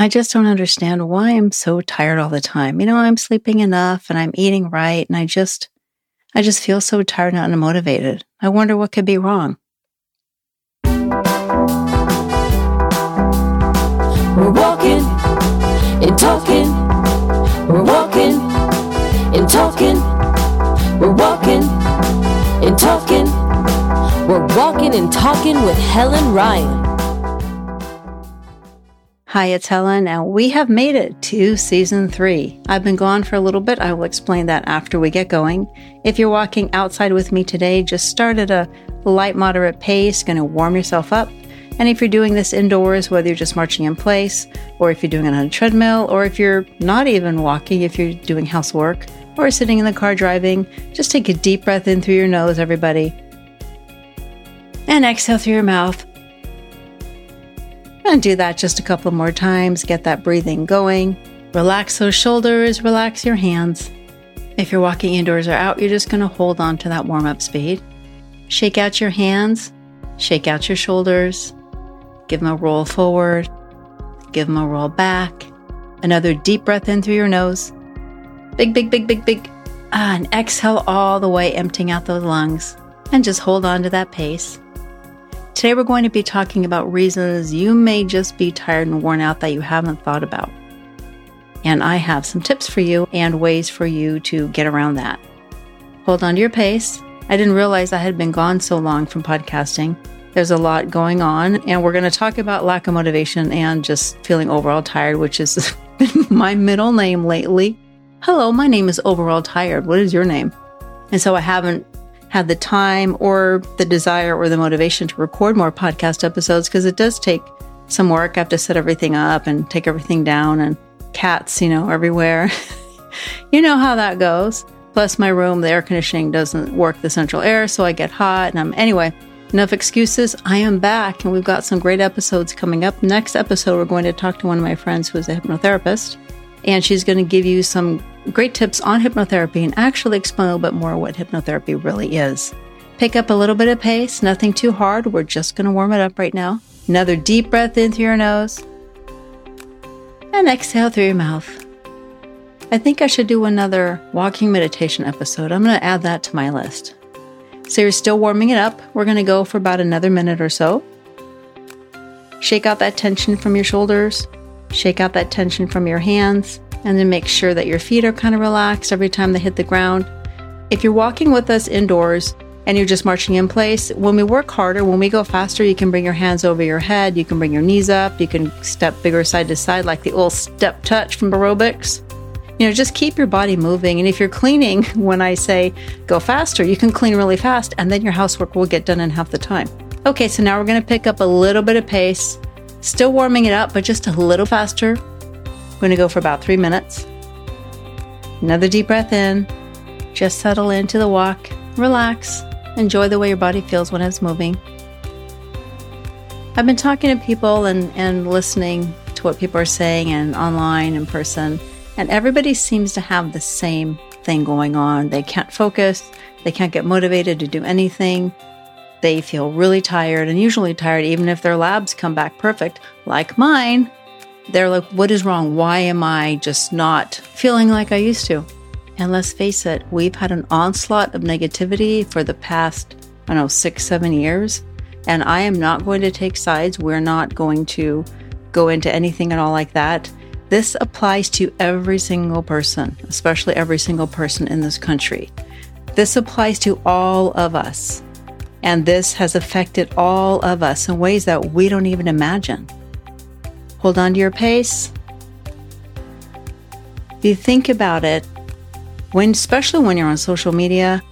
I just don't understand why I'm so tired all the time. You know, I'm sleeping enough and I'm eating right, and I just, I just feel so tired and unmotivated. I wonder what could be wrong. We're walking and talking. We're walking and talking. We're walking and talking. We're walking and talking with Helen Ryan. Hi, it's Helen, and we have made it to season three. I've been gone for a little bit. I will explain that after we get going. If you're walking outside with me today, just start at a light, moderate pace, going to warm yourself up. And if you're doing this indoors, whether you're just marching in place, or if you're doing it on a treadmill, or if you're not even walking, if you're doing housework, or sitting in the car driving, just take a deep breath in through your nose, everybody. And exhale through your mouth. And do that just a couple more times. Get that breathing going. Relax those shoulders, relax your hands. If you're walking indoors or out, you're just going to hold on to that warm up speed. Shake out your hands, shake out your shoulders, give them a roll forward, give them a roll back. Another deep breath in through your nose. Big, big, big, big, big. Ah, and exhale all the way, emptying out those lungs. And just hold on to that pace. Today, we're going to be talking about reasons you may just be tired and worn out that you haven't thought about. And I have some tips for you and ways for you to get around that. Hold on to your pace. I didn't realize I had been gone so long from podcasting. There's a lot going on, and we're going to talk about lack of motivation and just feeling overall tired, which been my middle name lately. Hello, my name is Overall Tired. What is your name? And so I haven't had the time or the desire or the motivation to record more podcast episodes because it does take some work. I have to set everything up and take everything down and cats, you know, everywhere. you know how that goes. Plus, my room, the air conditioning doesn't work the central air, so I get hot. And I'm, anyway, enough excuses. I am back, and we've got some great episodes coming up. Next episode, we're going to talk to one of my friends who is a hypnotherapist, and she's going to give you some great tips on hypnotherapy and actually explain a little bit more what hypnotherapy really is. Pick up a little bit of pace, nothing too hard. We're just going to warm it up right now. Another deep breath in through your nose and exhale through your mouth. I think I should do another walking meditation episode. I'm going to add that to my list. So you're still warming it up. We're going to go for about another minute or so. Shake out that tension from your shoulders, shake out that tension from your hands, and then make sure that your feet are kind of relaxed every time they hit the ground. If you're walking with us indoors and you're just marching in place, when we work harder, when we go faster, you can bring your hands over your head, you can bring your knees up, you can step bigger side to side like the old step touch from aerobics. You know, just keep your body moving. And if you're cleaning, when I say go faster, you can clean really fast and then your housework will get done in half the time. Okay, so now we're going to pick up a little bit of pace, still warming it up, but just a little faster we're going to go for about three minutes. Another deep breath in. Just settle into the walk. Relax. Enjoy the way your body feels when it's moving. I've been talking to people and, and listening to what people are saying and online in person, and everybody seems to have the same thing going on. They can't focus, they can't get motivated to do anything. They feel really tired and usually tired even if their labs come back perfect, like mine they're like, what is wrong? Why am I just not feeling like I used to? And let's face it, we've had an onslaught of negativity for the past, I don't know, six, seven years. And I am not going to take sides. We're not going to go into anything at all like that. This applies to every single person, especially every single person in this country. This applies to all of us. And this has affected all of us in ways that we don't even imagine. Hold on to your pace. If you think about it, when especially when you're on social media,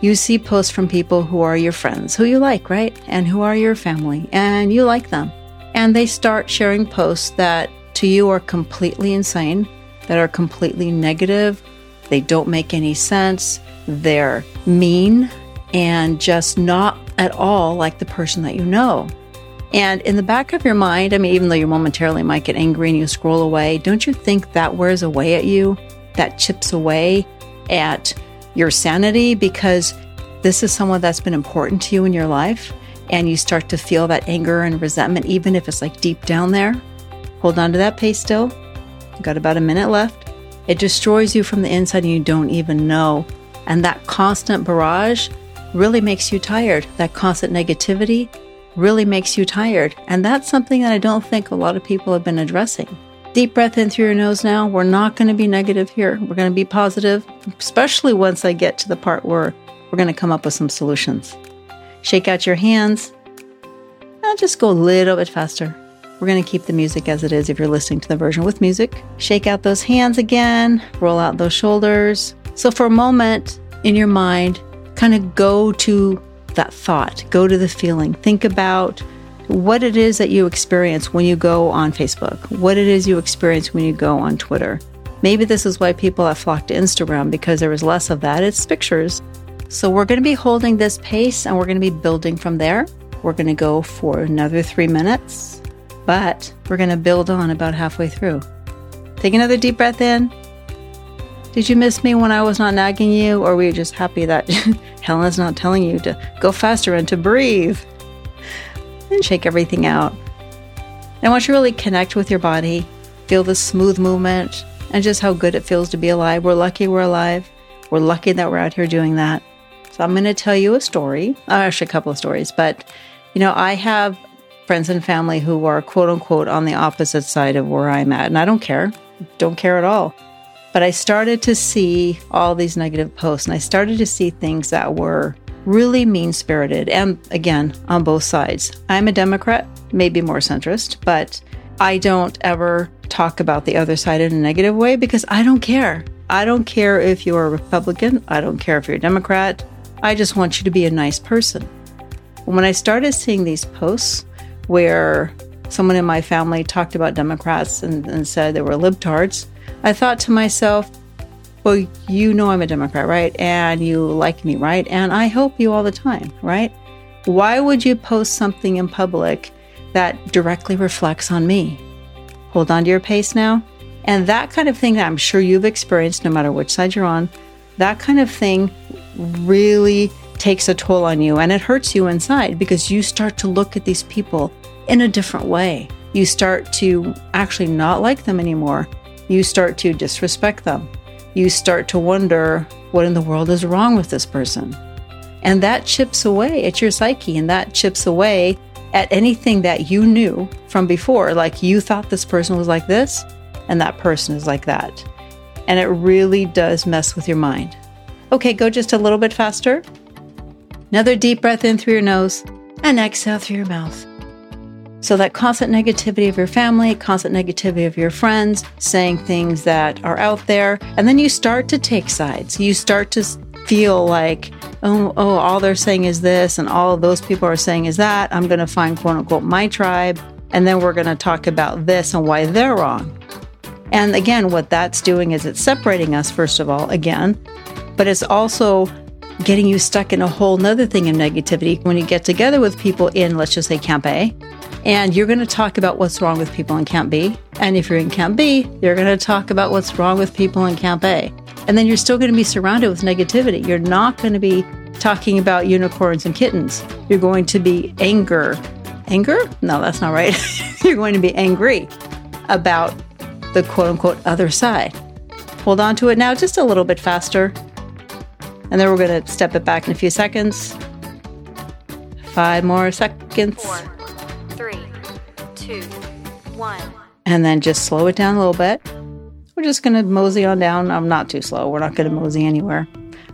you see posts from people who are your friends, who you like, right? And who are your family, and you like them. And they start sharing posts that to you are completely insane, that are completely negative, they don't make any sense, they're mean, and just not at all like the person that you know. And in the back of your mind, I mean, even though you momentarily might get angry and you scroll away, don't you think that wears away at you? That chips away at your sanity because this is someone that's been important to you in your life and you start to feel that anger and resentment, even if it's like deep down there. Hold on to that pace still. You've got about a minute left. It destroys you from the inside and you don't even know. And that constant barrage really makes you tired. That constant negativity really makes you tired. And that's something that I don't think a lot of people have been addressing. Deep breath in through your nose now. We're not going to be negative here. We're going to be positive, especially once I get to the part where we're going to come up with some solutions. Shake out your hands. I'll just go a little bit faster. We're going to keep the music as it is if you're listening to the version with music. Shake out those hands again, roll out those shoulders. So, for a moment in your mind, kind of go to that thought, go to the feeling. Think about what it is that you experience when you go on Facebook, what it is you experience when you go on Twitter. Maybe this is why people have flocked to Instagram because there was less of that. It's pictures. So we're going to be holding this pace and we're going to be building from there. We're going to go for another three minutes, but we're going to build on about halfway through. Take another deep breath in. Did you miss me when I was not nagging you, or were you just happy that Helen's not telling you to go faster and to breathe? And shake everything out. I once you really connect with your body, feel the smooth movement, and just how good it feels to be alive. We're lucky we're alive. We're lucky that we're out here doing that. So I'm going to tell you a story, uh, actually, a couple of stories, but you know, I have friends and family who are quote unquote on the opposite side of where I'm at, and I don't care. Don't care at all. But I started to see all these negative posts and I started to see things that were really mean spirited. And again, on both sides. I'm a Democrat, maybe more centrist, but I don't ever talk about the other side in a negative way because I don't care. I don't care if you're a Republican. I don't care if you're a Democrat. I just want you to be a nice person. When I started seeing these posts where someone in my family talked about Democrats and, and said they were libtards, I thought to myself, well, you know I'm a Democrat, right? And you like me, right? And I help you all the time, right? Why would you post something in public that directly reflects on me? Hold on to your pace now. And that kind of thing that I'm sure you've experienced, no matter which side you're on, that kind of thing really takes a toll on you and it hurts you inside because you start to look at these people in a different way. You start to actually not like them anymore you start to disrespect them. You start to wonder what in the world is wrong with this person. And that chips away at your psyche and that chips away at anything that you knew from before. Like you thought this person was like this and that person is like that. And it really does mess with your mind. Okay, go just a little bit faster. Another deep breath in through your nose and exhale through your mouth. So, that constant negativity of your family, constant negativity of your friends, saying things that are out there, and then you start to take sides. You start to feel like, oh, oh, all they're saying is this, and all those people are saying is that. I'm going to find quote unquote my tribe, and then we're going to talk about this and why they're wrong. And again, what that's doing is it's separating us, first of all, again, but it's also getting you stuck in a whole nother thing of negativity when you get together with people in, let's just say, Camp A and you're going to talk about what's wrong with people in Camp B. And if you're in Camp B, you're going to talk about what's wrong with people in Camp A. And then you're still going to be surrounded with negativity. You're not going to be talking about unicorns and kittens. You're going to be anger. Anger? No, that's not right. you're going to be angry about the quote unquote other side. Hold on to it now just a little bit faster. And then we're going to step it back in a few seconds. Five more seconds. Four one. And then just slow it down a little bit. We're just going to mosey on down. I'm not too slow. We're not going to mosey anywhere.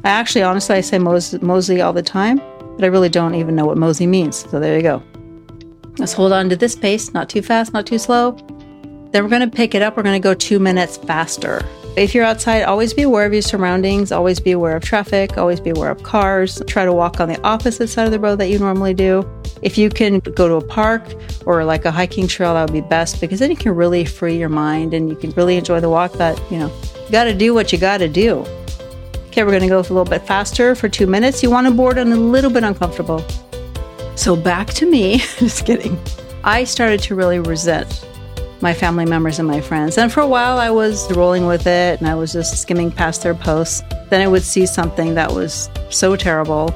I actually, honestly, I say mosey, mosey all the time, but I really don't even know what mosey means. So there you go. Let's hold on to this pace, not too fast, not too slow. Then we're going to pick it up. We're going to go two minutes faster. If you're outside, always be aware of your surroundings, always be aware of traffic, always be aware of cars. Try to walk on the opposite side of the road that you normally do. If you can go to a park or like a hiking trail, that would be best because then you can really free your mind and you can really enjoy the walk. But, you know, you got to do what you got to do. Okay, we're going to go a little bit faster for two minutes. You want to bored and a little bit uncomfortable. So back to me. Just kidding. I started to really resent my family members and my friends. And for a while, I was rolling with it and I was just skimming past their posts. Then I would see something that was so terrible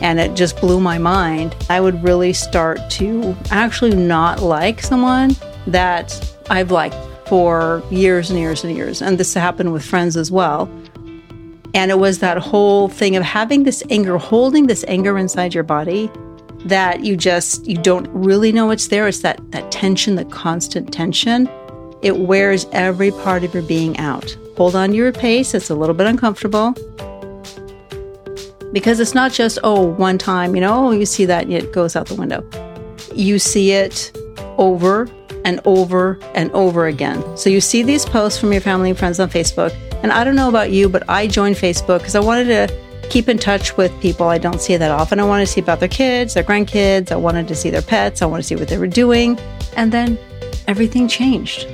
and it just blew my mind. I would really start to actually not like someone that I've liked for years and years and years. And this happened with friends as well. And it was that whole thing of having this anger, holding this anger inside your body that you just you don't really know it's there. It's that that tension, the constant tension. It wears every part of your being out. Hold on to your pace. It's a little bit uncomfortable. Because it's not just, oh, one time, you know, oh, you see that and it goes out the window. You see it over and over and over again. So you see these posts from your family and friends on Facebook. And I don't know about you, but I joined Facebook because I wanted to keep in touch with people I don't see that often. I want to see about their kids, their grandkids. I wanted to see their pets. I want to see what they were doing. And then everything changed.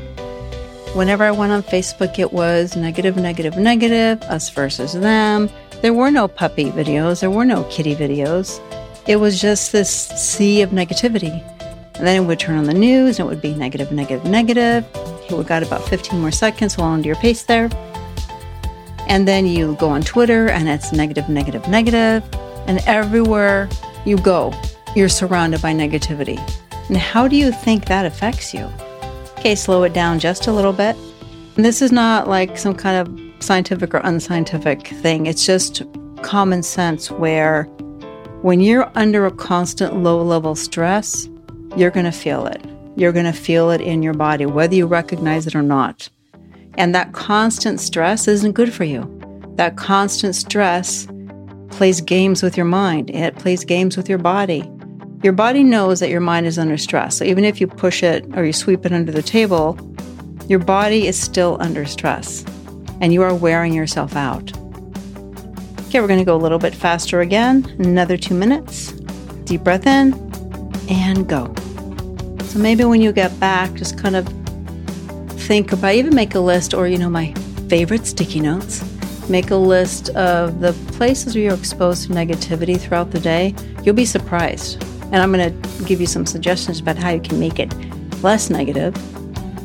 Whenever I went on Facebook, it was negative, negative, negative, us versus them. There were no puppy videos, there were no kitty videos. It was just this sea of negativity. And then it would turn on the news and it would be negative, negative, negative. You would got about 15 more seconds, hold on to your pace there. And then you go on Twitter and it's negative, negative, negative. And everywhere you go, you're surrounded by negativity. And how do you think that affects you? Okay, slow it down just a little bit. And this is not like some kind of scientific or unscientific thing, it's just common sense where when you're under a constant low level stress, you're going to feel it. You're going to feel it in your body, whether you recognize it or not. And that constant stress isn't good for you. That constant stress plays games with your mind, it plays games with your body. Your body knows that your mind is under stress. So even if you push it or you sweep it under the table, your body is still under stress and you are wearing yourself out. Okay, we're going to go a little bit faster again. Another two minutes. Deep breath in and go. So maybe when you get back, just kind of think about, I even make a list, or, you know, my favorite sticky notes. Make a list of the places where you're exposed to negativity throughout the day. You'll be surprised. And I'm going to give you some suggestions about how you can make it less negative.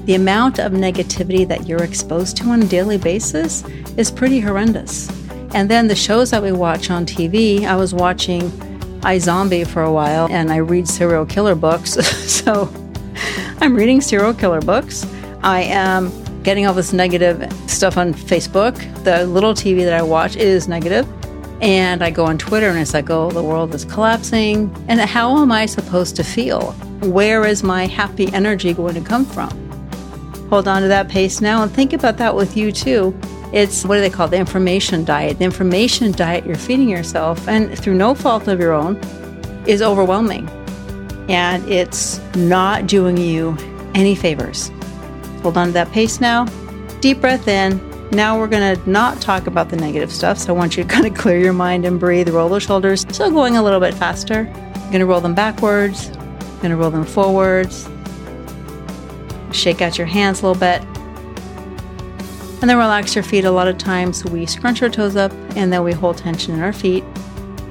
The amount of negativity that you're exposed to on a daily basis is pretty horrendous. And then the shows that we watch on TV, I was watching iZombie for a while and I read serial killer books. so I'm reading serial killer books. I am getting all this negative stuff on Facebook. The little TV that I watch is negative. And I go on Twitter and it's like, oh, the world is collapsing. And how am I supposed to feel? Where is my happy energy going to come from? Hold on to that pace now and think about that with you too. It's what do they call the information diet? The information diet you're feeding yourself, and through no fault of your own, is overwhelming. And it's not doing you any favors. Hold on to that pace now. Deep breath in. Now we're going to not talk about the negative stuff. So I want you to kind of clear your mind and breathe, roll those shoulders. Still going a little bit faster. Going to roll them backwards. Going to roll them forwards. Shake out your hands a little bit. And then relax your feet. A lot of times we scrunch our toes up and then we hold tension in our feet.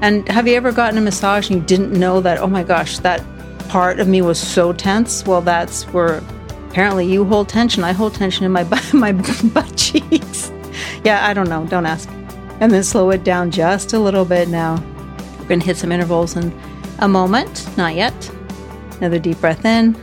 And have you ever gotten a massage and you didn't know that, oh my gosh, that part of me was so tense? Well, that's where apparently you hold tension. I hold tension in my butt, my butt cheeks. yeah, I don't know. Don't ask. And then slow it down just a little bit now. We're going to hit some intervals in a moment. Not yet. Another deep breath in.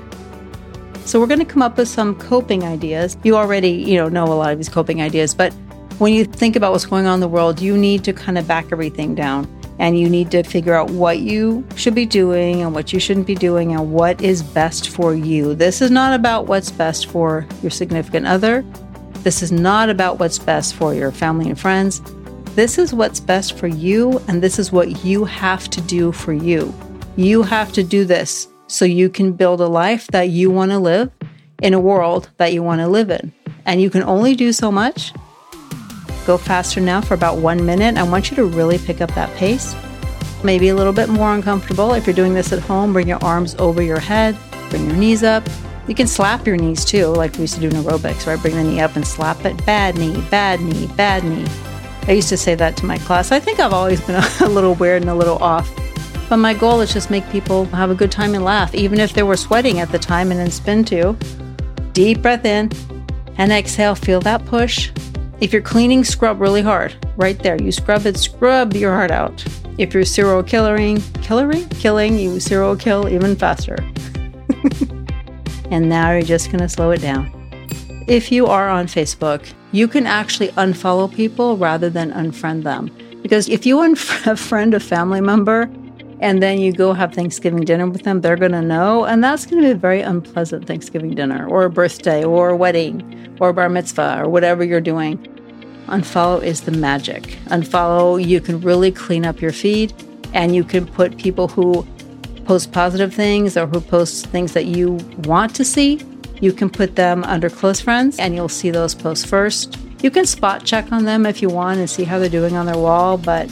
So we're going to come up with some coping ideas. You already, you know, know a lot of these coping ideas, but when you think about what's going on in the world, you need to kind of back everything down and you need to figure out what you should be doing and what you shouldn't be doing and what is best for you. This is not about what's best for your significant other. This is not about what's best for your family and friends. This is what's best for you, and this is what you have to do for you. You have to do this so you can build a life that you want to live in a world that you want to live in. And you can only do so much. Go faster now for about one minute. I want you to really pick up that pace. Maybe a little bit more uncomfortable. If you're doing this at home, bring your arms over your head, bring your knees up. You can slap your knees too, like we used to do in aerobics, right? Bring the knee up and slap it. Bad knee, bad knee, bad knee. I used to say that to my class. I think I've always been a little weird and a little off. But my goal is just make people have a good time and laugh, even if they were sweating at the time, and then spin two. Deep breath in and exhale. Feel that push. If you're cleaning, scrub really hard. Right there. You scrub it, scrub your heart out. If you're serial killing, killing, killing, you serial kill even faster. And now you're just going to slow it down. If you are on Facebook, you can actually unfollow people rather than unfriend them. Because if you unfriend a family member and then you go have Thanksgiving dinner with them, they're going to know. And that's going to be a very unpleasant Thanksgiving dinner or a birthday or a wedding or bar mitzvah or whatever you're doing. Unfollow is the magic. Unfollow, you can really clean up your feed and you can put people who post positive things or who post things that you want to see. You can put them under close friends and you'll see those posts first. You can spot check on them if you want and see how they're doing on their wall, but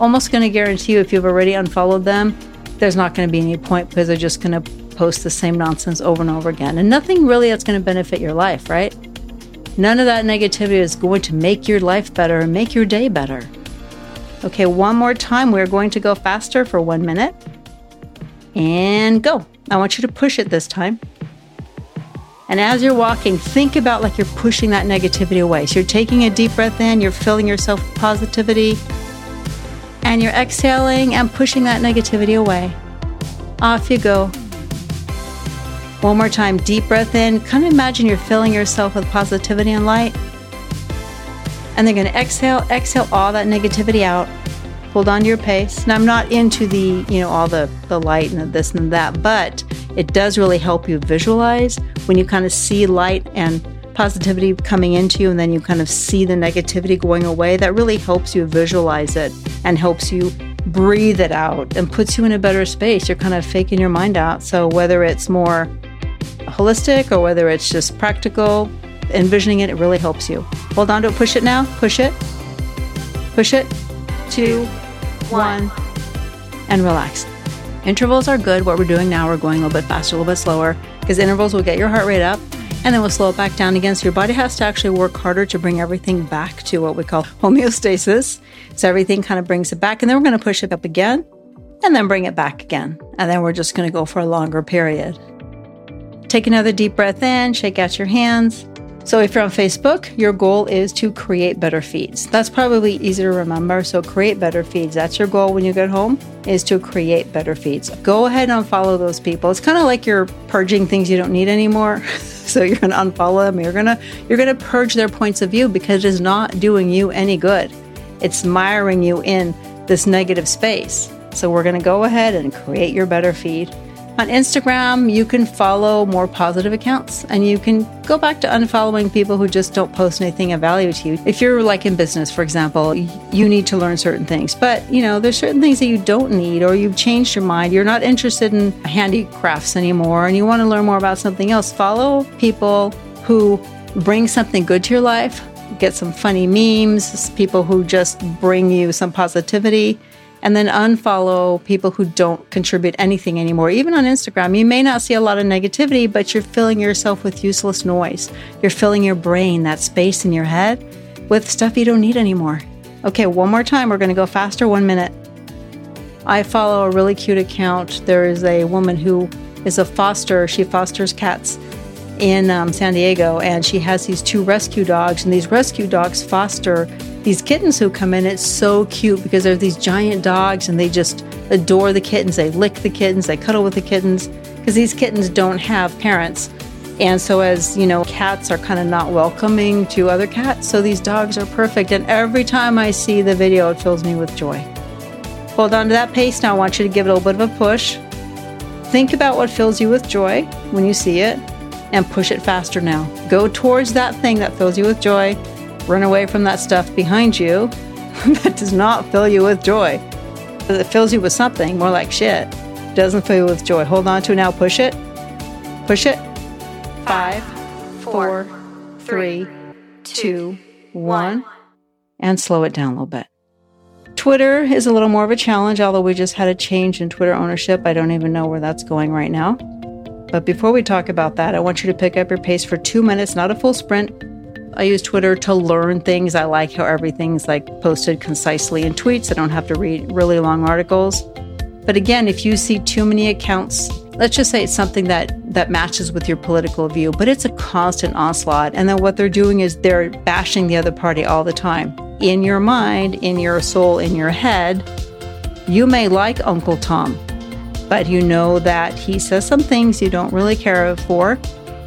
almost going to guarantee you if you've already unfollowed them, there's not going to be any point because they're just going to post the same nonsense over and over again. And nothing really that's going to benefit your life, right? None of that negativity is going to make your life better and make your day better. Okay, one more time. We're going to go faster for one minute. And go. I want you to push it this time. And as you're walking, think about like you're pushing that negativity away. So you're taking a deep breath in, you're filling yourself with positivity, and you're exhaling and pushing that negativity away. Off you go. One more time, deep breath in. Kind of imagine you're filling yourself with positivity and light. And then to exhale, exhale all that negativity out. Hold on to your pace. Now, I'm not into the, you know, all the, the light and the this and that, but it does really help you visualize when you kind of see light and positivity coming into you and then you kind of see the negativity going away. That really helps you visualize it and helps you breathe it out and puts you in a better space. You're kind of faking your mind out. So, whether it's more holistic or whether it's just practical, envisioning it, it really helps you. Hold on to it, push it now, push it, push it, two, one, and relax. Intervals are good. What we're doing now, we're going a little bit faster, a little bit slower, because intervals will get your heart rate up and then we'll slow it back down again. So your body has to actually work harder to bring everything back to what we call homeostasis. So everything kind of brings it back. And then we're going to push it up again and then bring it back again. And then we're just going to go for a longer period. Take another deep breath in, shake out your hands. So if you're on Facebook, your goal is to create better feeds. That's probably easy to remember. So create better feeds. That's your goal when you get home is to create better feeds. Go ahead and unfollow those people. It's kind of like you're purging things you don't need anymore. so you're going to unfollow them. You're going to you're going to purge their points of view because it's not doing you any good. It's miring you in this negative space. So we're going to go ahead and create your better feed. On Instagram, you can follow more positive accounts and you can go back to unfollowing people who just don't post anything of value to you. If you're like in business, for example, you need to learn certain things, but you know, there's certain things that you don't need or you've changed your mind. You're not interested in handicrafts anymore and you want to learn more about something else. Follow people who bring something good to your life, get some funny memes, people who just bring you some positivity and then unfollow people who don't contribute anything anymore. Even on Instagram, you may not see a lot of negativity, but you're filling yourself with useless noise. You're filling your brain, that space in your head, with stuff you don't need anymore. Okay, one more time. We're going to go faster, one minute. I follow a really cute account. There is a woman who is a foster, she fosters cats in um, San Diego, and she has these two rescue dogs, and these rescue dogs foster these kittens who come in, it's so cute because they're these giant dogs and they just adore the kittens. They lick the kittens, they cuddle with the kittens because these kittens don't have parents. And so, as you know, cats are kind of not welcoming to other cats. So, these dogs are perfect. And every time I see the video, it fills me with joy. Hold on to that pace now. I want you to give it a little bit of a push. Think about what fills you with joy when you see it and push it faster now. Go towards that thing that fills you with joy Run away from that stuff behind you that does not fill you with joy. It fills you with something more like shit. Doesn't fill you with joy. Hold on to it now. Push it. Push it. Five, four, three, two, one. And slow it down a little bit. Twitter is a little more of a challenge, although we just had a change in Twitter ownership. I don't even know where that's going right now. But before we talk about that, I want you to pick up your pace for two minutes, not a full sprint, I use Twitter to learn things. I like how everything's like posted concisely in tweets. I don't have to read really long articles. But again, if you see too many accounts, let's just say it's something that that matches with your political view, but it's a constant onslaught. And then what they're doing is they're bashing the other party all the time. In your mind, in your soul, in your head, you may like Uncle Tom, but you know that he says some things you don't really care for.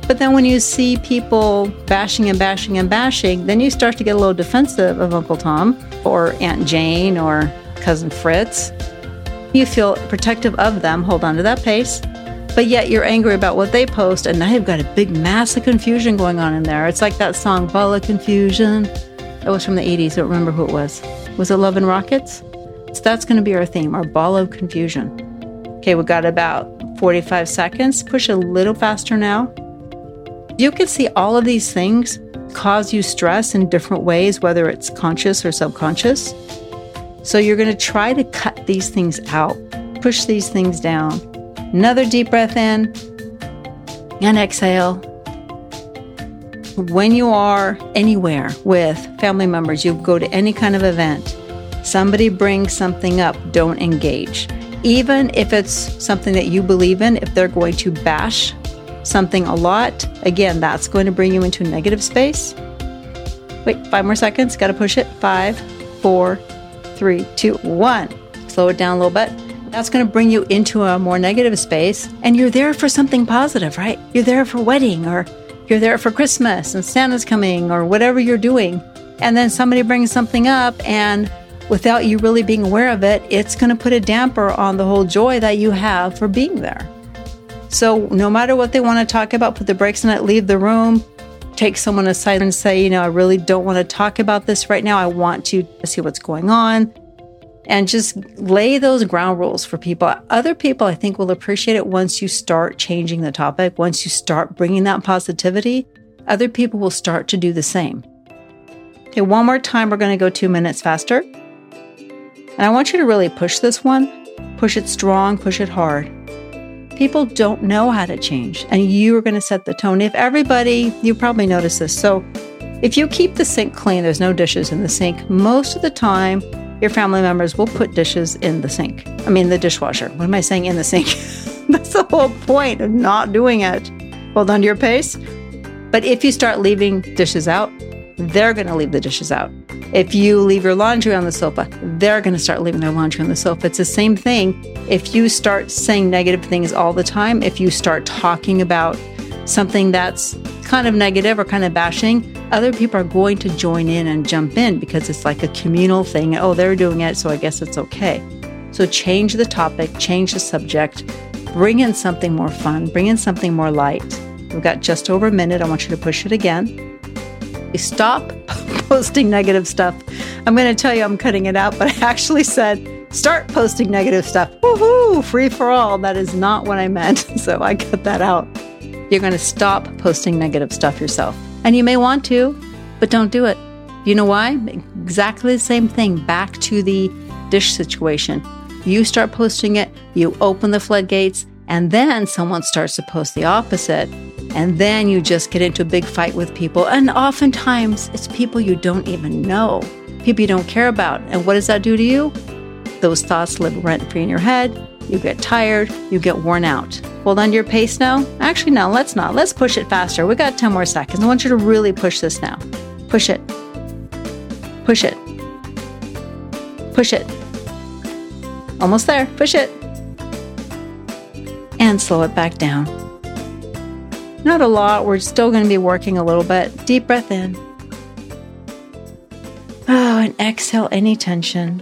But then when you see people bashing and bashing and bashing, then you start to get a little defensive of Uncle Tom or Aunt Jane or Cousin Fritz. You feel protective of them, hold on to that pace, but yet you're angry about what they post, and now you've got a big mass of confusion going on in there. It's like that song, Ball of Confusion. It was from the 80s. I don't remember who it was. Was it Love and Rockets? So that's going to be our theme, our ball of confusion. Okay, we've got about 45 seconds. Push a little faster now. You can see all of these things cause you stress in different ways, whether it's conscious or subconscious. So you're going to try to cut these things out, push these things down. Another deep breath in and exhale. When you are anywhere with family members, you go to any kind of event, somebody brings something up, don't engage. Even if it's something that you believe in, if they're going to bash something a lot, again, that's going to bring you into a negative space. Wait, five more seconds. Got to push it. Five, four, three, two, one. Slow it down a little bit. That's going to bring you into a more negative space. And you're there for something positive, right? You're there for wedding or you're there for Christmas and Santa's coming or whatever you're doing. And then somebody brings something up and without you really being aware of it, it's going to put a damper on the whole joy that you have for being there. So, no matter what they want to talk about, put the brakes on it, leave the room, take someone aside and say, you know, I really don't want to talk about this right now. I want to see what's going on. And just lay those ground rules for people. Other people, I think, will appreciate it once you start changing the topic, once you start bringing that positivity. Other people will start to do the same. Okay, one more time, we're going to go two minutes faster. And I want you to really push this one. Push it strong, push it hard. People don't know how to change, and you are going to set the tone. If everybody, you probably notice this. So, if you keep the sink clean, there's no dishes in the sink, most of the time, your family members will put dishes in the sink. I mean, the dishwasher. What am I saying in the sink? That's the whole point of not doing it. Hold on to your pace. But if you start leaving dishes out, they're going to leave the dishes out. If you leave your laundry on the sofa, they're going to start leaving their laundry on the sofa. It's the same thing. If you start saying negative things all the time, if you start talking about something that's kind of negative or kind of bashing, other people are going to join in and jump in because it's like a communal thing. Oh, they're doing it, so I guess it's okay. So change the topic, change the subject, bring in something more fun, bring in something more light. We've got just over a minute. I want you to push it again. Stop posting negative stuff. I'm going to tell you I'm cutting it out, but I actually said start posting negative stuff. Woohoo! Free for all. That is not what I meant. So I cut that out. You're going to stop posting negative stuff yourself. And you may want to, but don't do it. You know why? Exactly the same thing. Back to the dish situation. You start posting it, you open the floodgates, and then someone starts to post the opposite. And then you just get into a big fight with people. And oftentimes it's people you don't even know, people you don't care about. And what does that do to you? Those thoughts live rent free in your head. You get tired, you get worn out. Hold on to your pace now. Actually, no, let's not. Let's push it faster. We got 10 more seconds. I want you to really push this now. Push it. Push it. Push it. Almost there. Push it. And slow it back down. Not a lot. We're still going to be working a little bit. Deep breath in. Oh, and exhale any tension.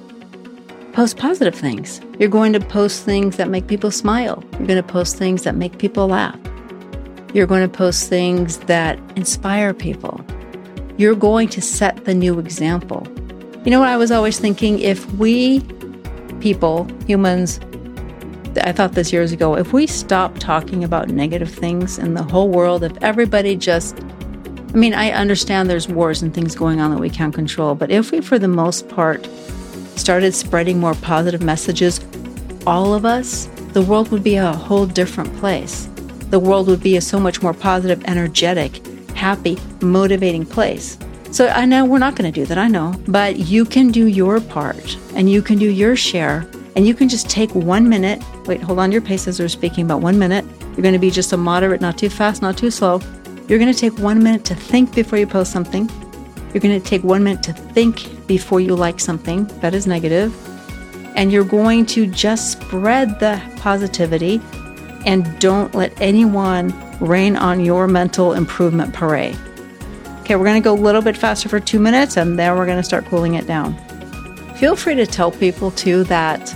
Post positive things. You're going to post things that make people smile. You're going to post things that make people laugh. You're going to post things that inspire people. You're going to set the new example. You know what I was always thinking? If we people, humans, I thought this years ago if we stop talking about negative things in the whole world, if everybody just, I mean, I understand there's wars and things going on that we can't control, but if we, for the most part, started spreading more positive messages, all of us, the world would be a whole different place. The world would be a so much more positive, energetic, happy, motivating place. So I know we're not going to do that, I know, but you can do your part and you can do your share and you can just take one minute. Wait, hold on your pace as we're speaking about one minute. You're going to be just a moderate, not too fast, not too slow. You're going to take one minute to think before you post something. You're going to take one minute to think before you like something that is negative. And you're going to just spread the positivity and don't let anyone rain on your mental improvement parade. Okay, we're going to go a little bit faster for two minutes and then we're going to start cooling it down. Feel free to tell people too that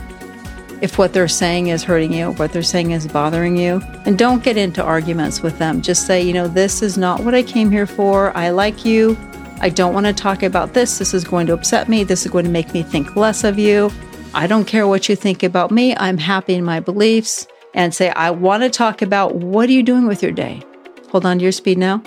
if what they're saying is hurting you, what they're saying is bothering you, and don't get into arguments with them. Just say, you know, this is not what I came here for. I like you. I don't want to talk about this. This is going to upset me. This is going to make me think less of you. I don't care what you think about me. I'm happy in my beliefs. And say, I want to talk about what are you doing with your day? Hold on to your speed now.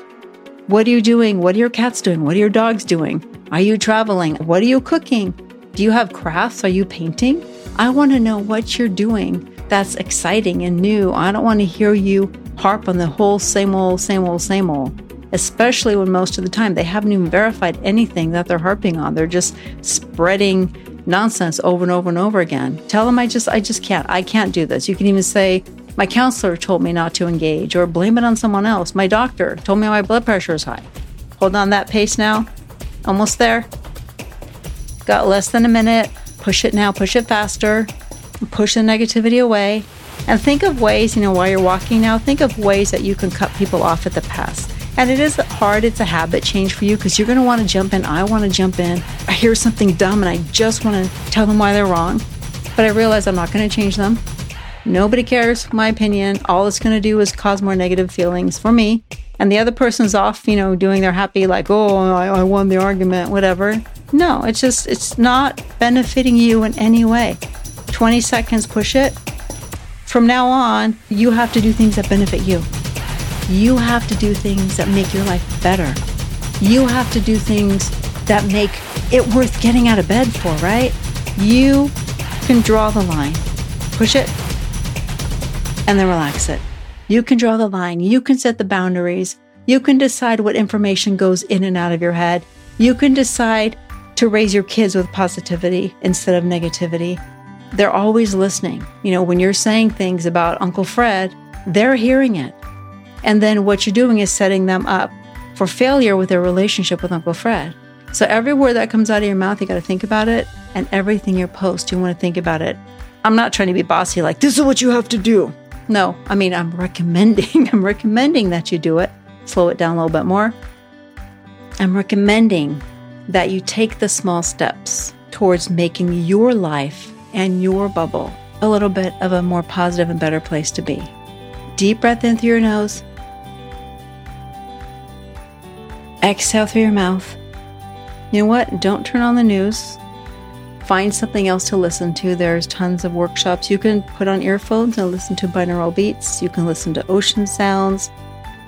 What are you doing? What are your cats doing? What are your dogs doing? Are you traveling? What are you cooking? Do you have crafts? Are you painting? I want to know what you're doing that's exciting and new. I don't want to hear you harp on the whole same old, same old, same old, especially when most of the time they haven't even verified anything that they're harping on. They're just spreading nonsense over and over and over again. Tell them I just I just can't. I can't do this. You can even say my counselor told me not to engage or blame it on someone else. My doctor told me my blood pressure is high. Hold on that pace now. Almost there. Got less than a minute. Push it now, push it faster, push the negativity away. And think of ways, you know, while you're walking now, think of ways that you can cut people off at the pass. And it is hard, it's a habit change for you because you're going to want to jump in. I want to jump in. I hear something dumb and I just want to tell them why they're wrong. But I realize I'm not going to change them. Nobody cares my opinion. All it's going to do is cause more negative feelings for me. And the other person's off, you know, doing their happy, like, oh, I, I won the argument, whatever. No, it's just, it's not benefiting you in any way. 20 seconds, push it. From now on, you have to do things that benefit you. You have to do things that make your life better. You have to do things that make it worth getting out of bed for, right? You can draw the line, push it, and then relax it. You can draw the line. You can set the boundaries. You can decide what information goes in and out of your head. You can decide to raise your kids with positivity instead of negativity. They're always listening. You know, when you're saying things about Uncle Fred, they're hearing it. And then what you're doing is setting them up for failure with their relationship with Uncle Fred. So every word that comes out of your mouth, you got to think about it. And everything you post, you want to think about it. I'm not trying to be bossy, like, this is what you have to do. No, I mean, I'm recommending, I'm recommending that you do it. Slow it down a little bit more. I'm recommending that you take the small steps towards making your life and your bubble a little bit of a more positive and better place to be. Deep breath in through your nose. Exhale through your mouth. You know what? Don't turn on the news. Find something else to listen to. There's tons of workshops. You can put on earphones and listen to binaural beats. You can listen to ocean sounds.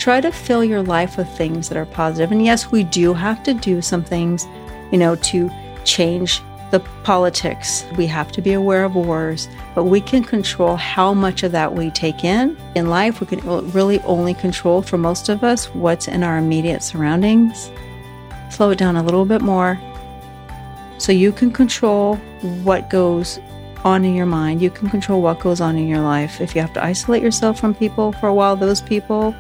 Try to fill your life with things that are positive. And yes, we do have to do some things, you know, to change the politics. We have to be aware of wars, but we can control how much of that we take in. In life, we can really only control, for most of us, what's in our immediate surroundings. Slow it down a little bit more so you can control what goes on in your mind. You can control what goes on in your life. If you have to isolate yourself from people for a while, those people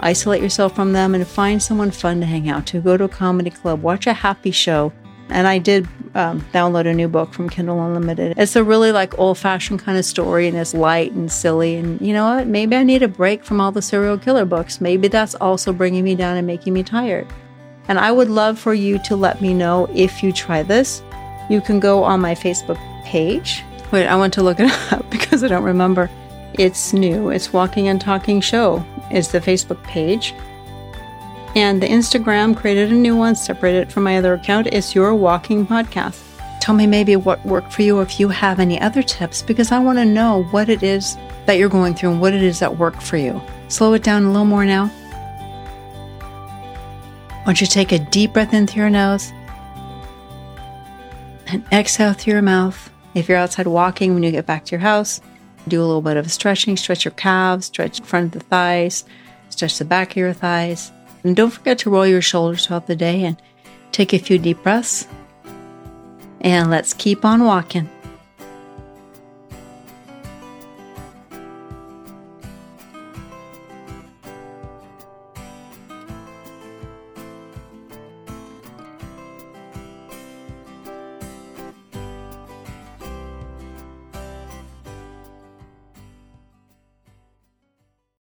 isolate yourself from them and find someone fun to hang out to. Go to a comedy club, watch a happy show. And I did um, download a new book from Kindle Unlimited. It's a really like old fashioned kind of story and it's light and silly. And you know what? Maybe I need a break from all the serial killer books. Maybe that's also bringing me down and making me tired. And I would love for you to let me know if you try this. You can go on my Facebook page. Wait, I want to look it up because I don't remember. It's new. It's Walking and Talking Show is the Facebook page. And the Instagram created a new one, separated from my other account. It's Your Walking Podcast. Tell me maybe what worked for you if you have any other tips because I want to know what it is that you're going through and what it is that worked for you. Slow it down a little more now. I want you take a deep breath in through your nose and exhale through your mouth. If you're outside walking when you get back to your house, do a little bit of stretching, stretch your calves, stretch front of the thighs, stretch the back of your thighs. And don't forget to roll your shoulders throughout the day and take a few deep breaths. And let's keep on walking.